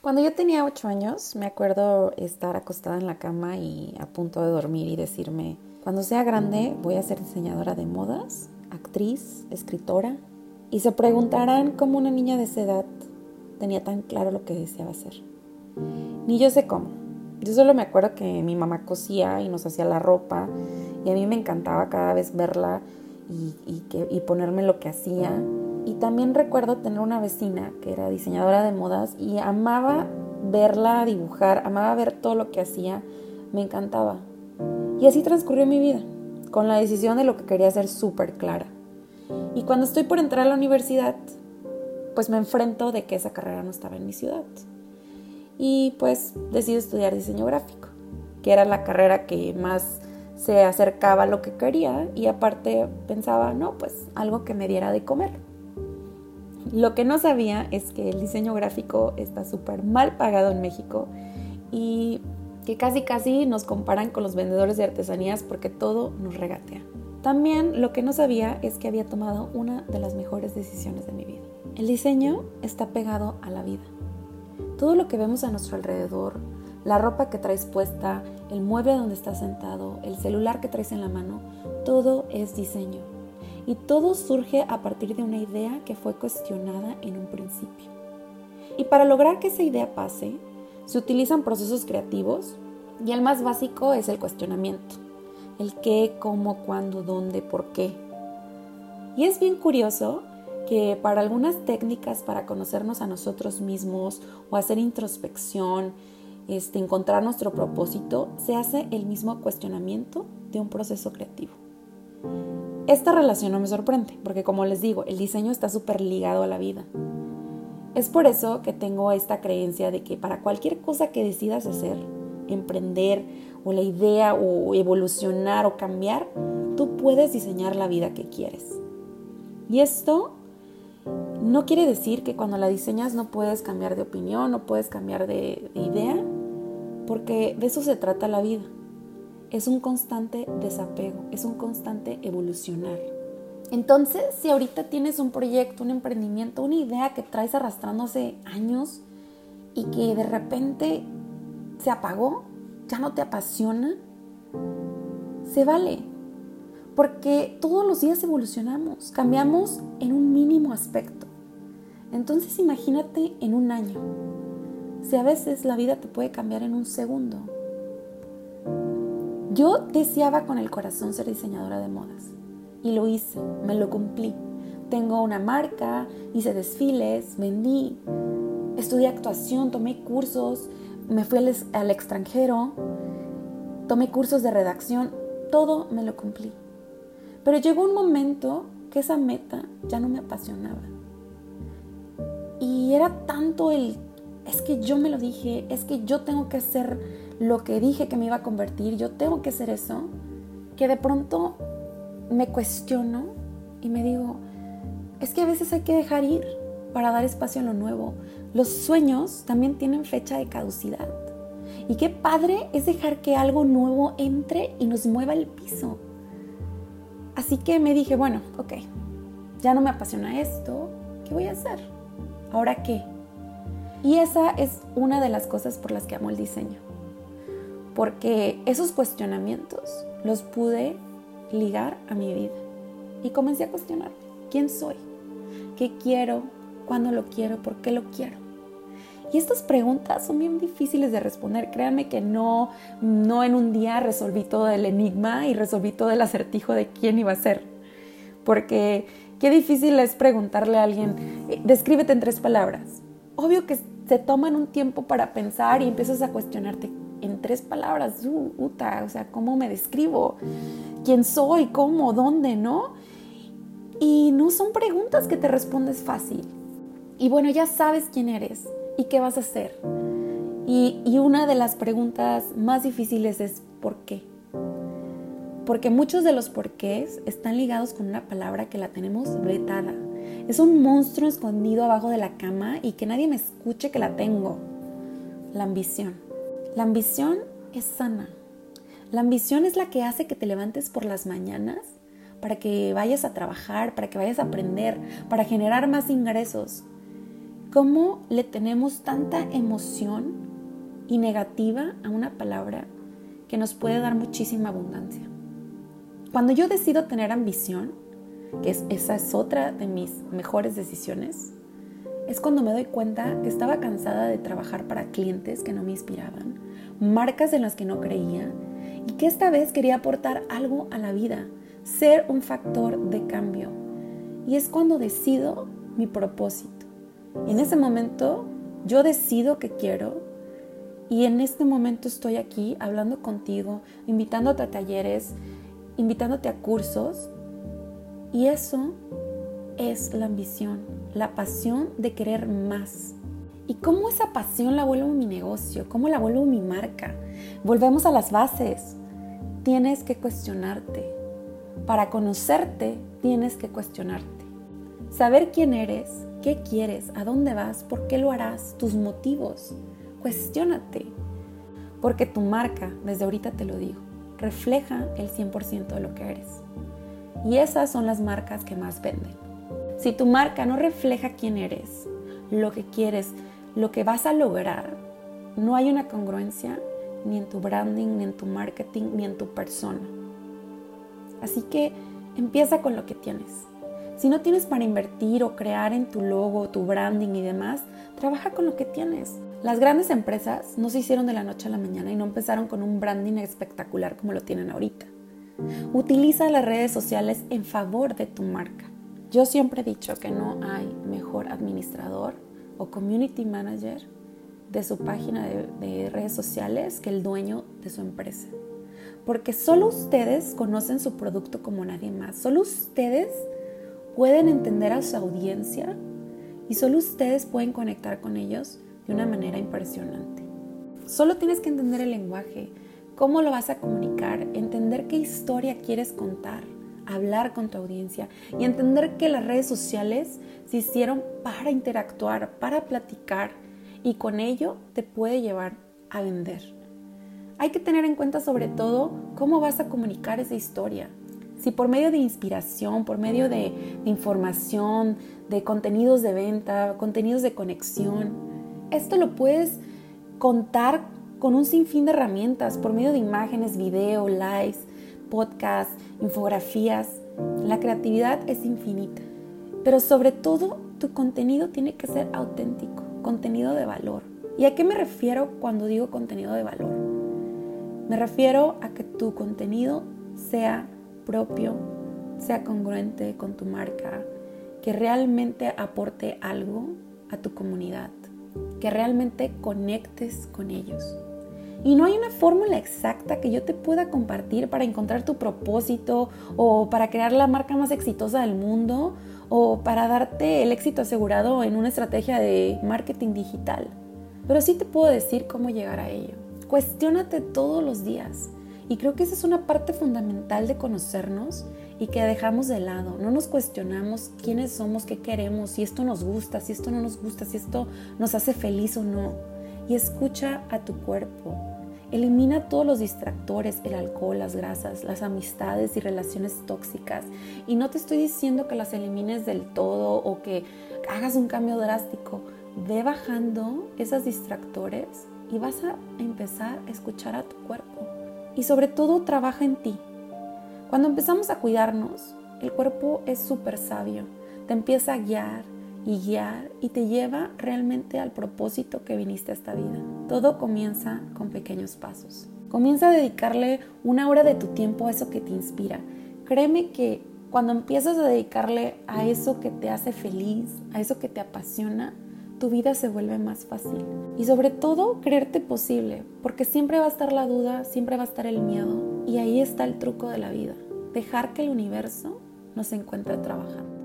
Cuando yo tenía ocho años, me acuerdo estar acostada en la cama y a punto de dormir y decirme, cuando sea grande voy a ser diseñadora de modas, actriz, escritora. Y se preguntarán cómo una niña de esa edad tenía tan claro lo que deseaba hacer. Ni yo sé cómo. Yo solo me acuerdo que mi mamá cosía y nos hacía la ropa y a mí me encantaba cada vez verla y, y ponerme lo que hacía y también recuerdo tener una vecina que era diseñadora de modas y amaba verla dibujar, amaba ver todo lo que hacía, me encantaba. Y así transcurrió mi vida, con la decisión de lo que quería hacer súper clara. Y cuando estoy por entrar a la universidad, pues me enfrento de que esa carrera no estaba en mi ciudad. Y pues decido estudiar diseño gráfico, que era la carrera que más se acercaba a lo que quería y aparte pensaba, no, pues algo que me diera de comer. Lo que no sabía es que el diseño gráfico está súper mal pagado en México y que casi casi nos comparan con los vendedores de artesanías porque todo nos regatea. También lo que no sabía es que había tomado una de las mejores decisiones de mi vida. El diseño está pegado a la vida. Todo lo que vemos a nuestro alrededor, la ropa que traes puesta, el mueble donde estás sentado, el celular que traes en la mano, todo es diseño y todo surge a partir de una idea que fue cuestionada en un principio. Y para lograr que esa idea pase, se utilizan procesos creativos y el más básico es el cuestionamiento. El qué, cómo, cuándo, dónde, por qué. Y es bien curioso que para algunas técnicas para conocernos a nosotros mismos o hacer introspección, este, encontrar nuestro propósito, se hace el mismo cuestionamiento de un proceso creativo. Esta relación no me sorprende, porque como les digo, el diseño está súper ligado a la vida. Es por eso que tengo esta creencia de que para cualquier cosa que decidas hacer, emprender, o la idea, o evolucionar, o cambiar, tú puedes diseñar la vida que quieres. Y esto no quiere decir que cuando la diseñas no puedes cambiar de opinión, no puedes cambiar de, de idea, porque de eso se trata la vida es un constante desapego, es un constante evolucionar. Entonces, si ahorita tienes un proyecto, un emprendimiento, una idea que traes arrastrando hace años y que de repente se apagó, ya no te apasiona, se vale. Porque todos los días evolucionamos, cambiamos en un mínimo aspecto. Entonces imagínate en un año. Si a veces la vida te puede cambiar en un segundo, yo deseaba con el corazón ser diseñadora de modas y lo hice, me lo cumplí. Tengo una marca, hice desfiles, vendí, estudié actuación, tomé cursos, me fui al, extranjero, tomé cursos de redacción, todo me lo cumplí. Pero llegó un momento que esa meta ya no me apasionaba. Y era tanto el, es que yo me lo dije, es que yo tengo que ser lo que dije que me iba a convertir, yo tengo que ser eso, que de pronto me cuestiono y me digo, es que a veces hay que dejar ir para dar espacio a lo nuevo. Los sueños también tienen fecha de caducidad. Y qué padre es dejar que algo nuevo entre y nos mueva el piso. Así que me dije, bueno, ok, ya no me apasiona esto, ¿qué voy a hacer? ¿Ahora qué? Y esa es una de las cosas por las que amo el diseño porque esos cuestionamientos los pude ligar a mi vida. Y comencé a cuestionarme, ¿quién soy? ¿Qué quiero? ¿Cuándo lo quiero? ¿Por qué lo quiero? Y estas preguntas son bien difíciles de responder. Créanme que no, no en un día resolví todo el enigma y resolví todo el acertijo de quién iba a ser. Porque qué difícil es preguntarle a alguien, eh, descríbete en tres palabras. Obvio que se toman un tiempo para pensar y empiezas a cuestionarte en tres palabras, uh, uta, o sea, ¿cómo me describo? ¿Quién soy? ¿Cómo? ¿Dónde? ¿No? Y no son preguntas que te respondes fácil. Y bueno, ya sabes quién eres y qué vas a hacer. Y, y una de las preguntas más difíciles es ¿por qué? Porque muchos de los porqués están ligados con una palabra que la tenemos vetada. Es un monstruo escondido abajo de la cama y que nadie me escuche que la tengo. La ambición. La ambición es sana. La ambición es la que hace que te levantes por las mañanas para que vayas a trabajar, para que vayas a aprender, para generar más ingresos. cómo le tenemos tanta emoción y negativa a una palabra que nos puede dar muchísima abundancia. Cuando yo decido tener ambición, que esa es otra de mis mejores decisiones, es cuando me doy cuenta que estaba cansada de trabajar para clientes que no me inspiraban, marcas en las que no creía y que esta vez quería aportar algo a la vida, ser un factor de cambio. Y es cuando decido mi propósito. En ese momento yo decido que quiero y en este momento estoy aquí hablando contigo, invitándote a talleres, invitándote a cursos. Y eso es la ambición, la pasión de querer más. ¿Y cómo esa pasión la vuelvo mi negocio? ¿Cómo la vuelvo mi marca? Volvemos a las bases. Tienes que cuestionarte. Para conocerte, tienes que cuestionarte. Saber quién eres, qué quieres, a dónde vas, por qué lo harás, tus motivos. Cuestiónate. Porque tu marca, desde ahorita te lo digo, refleja el 100% de lo que eres. Y esas son las marcas que más venden. Si tu marca no refleja quién eres, lo que quieres, lo que vas a lograr, no hay una congruencia ni en tu branding, ni en tu marketing, ni en tu persona. Así que empieza con lo que tienes. Si no tienes para invertir o crear en tu logo, tu branding y demás, trabaja con lo que tienes. Las grandes empresas no se hicieron de la noche a la mañana y no empezaron con un branding espectacular como lo tienen ahorita. Utiliza las redes sociales en favor de tu marca. Yo siempre he dicho que no hay mejor administrador o community manager de su página de, redes sociales que el dueño de su empresa. Porque solo ustedes conocen su producto como nadie más. Solo ustedes pueden entender a su audiencia y solo ustedes pueden conectar con ellos de una manera impresionante. Solo tienes que entender el lenguaje, cómo lo vas a comunicar, entender qué historia quieres contar, hablar con tu audiencia y entender que las redes sociales se hicieron para interactuar, para platicar y con ello te puede llevar a vender. Hay que tener en cuenta sobre todo cómo vas a comunicar esa historia. Si por medio de inspiración, por medio de, información, de contenidos de venta, contenidos de conexión, esto lo puedes contar con un sinfín de herramientas por medio de imágenes, video, lives, podcasts, infografías. La creatividad es infinita. Pero sobre todo, tu contenido tiene que ser auténtico, contenido de valor. ¿Y a qué me refiero cuando digo contenido de valor? Me refiero a que tu contenido sea propio, sea congruente con tu marca, que realmente aporte algo a tu comunidad que realmente conectes con ellos. Y no hay una fórmula exacta que yo te pueda compartir para encontrar tu propósito o para crear la marca más exitosa del mundo o para darte el éxito asegurado en una estrategia de marketing digital. Pero sí te puedo decir cómo llegar a ello. Cuestiónate todos los días. Y creo que esa es una parte fundamental de conocernos y que dejamos de lado. No nos cuestionamos quiénes somos, qué queremos, si esto nos gusta, si esto no nos gusta, si esto nos hace feliz o no. Y escucha a tu cuerpo. Elimina todos los distractores, el alcohol, las grasas, las amistades y relaciones tóxicas. Y no te estoy diciendo que las elimines del todo o que hagas un cambio drástico. Ve bajando esos distractores y vas a empezar a escuchar a tu cuerpo. Y sobre todo trabaja en ti. Cuando empezamos a cuidarnos, el cuerpo es súper sabio, te empieza a guiar y guiar y te lleva realmente al propósito que viniste a esta vida. Todo comienza con pequeños pasos. Comienza a dedicarle una hora de tu tiempo a eso que te inspira. Créeme que cuando empiezas a dedicarle a eso que te hace feliz, a eso que te apasiona, tu vida se vuelve más fácil. Y sobre todo, creerte posible, porque siempre va a estar la duda, siempre va a estar el miedo, y ahí está el truco de la vida, dejar que el universo nos encuentre trabajando.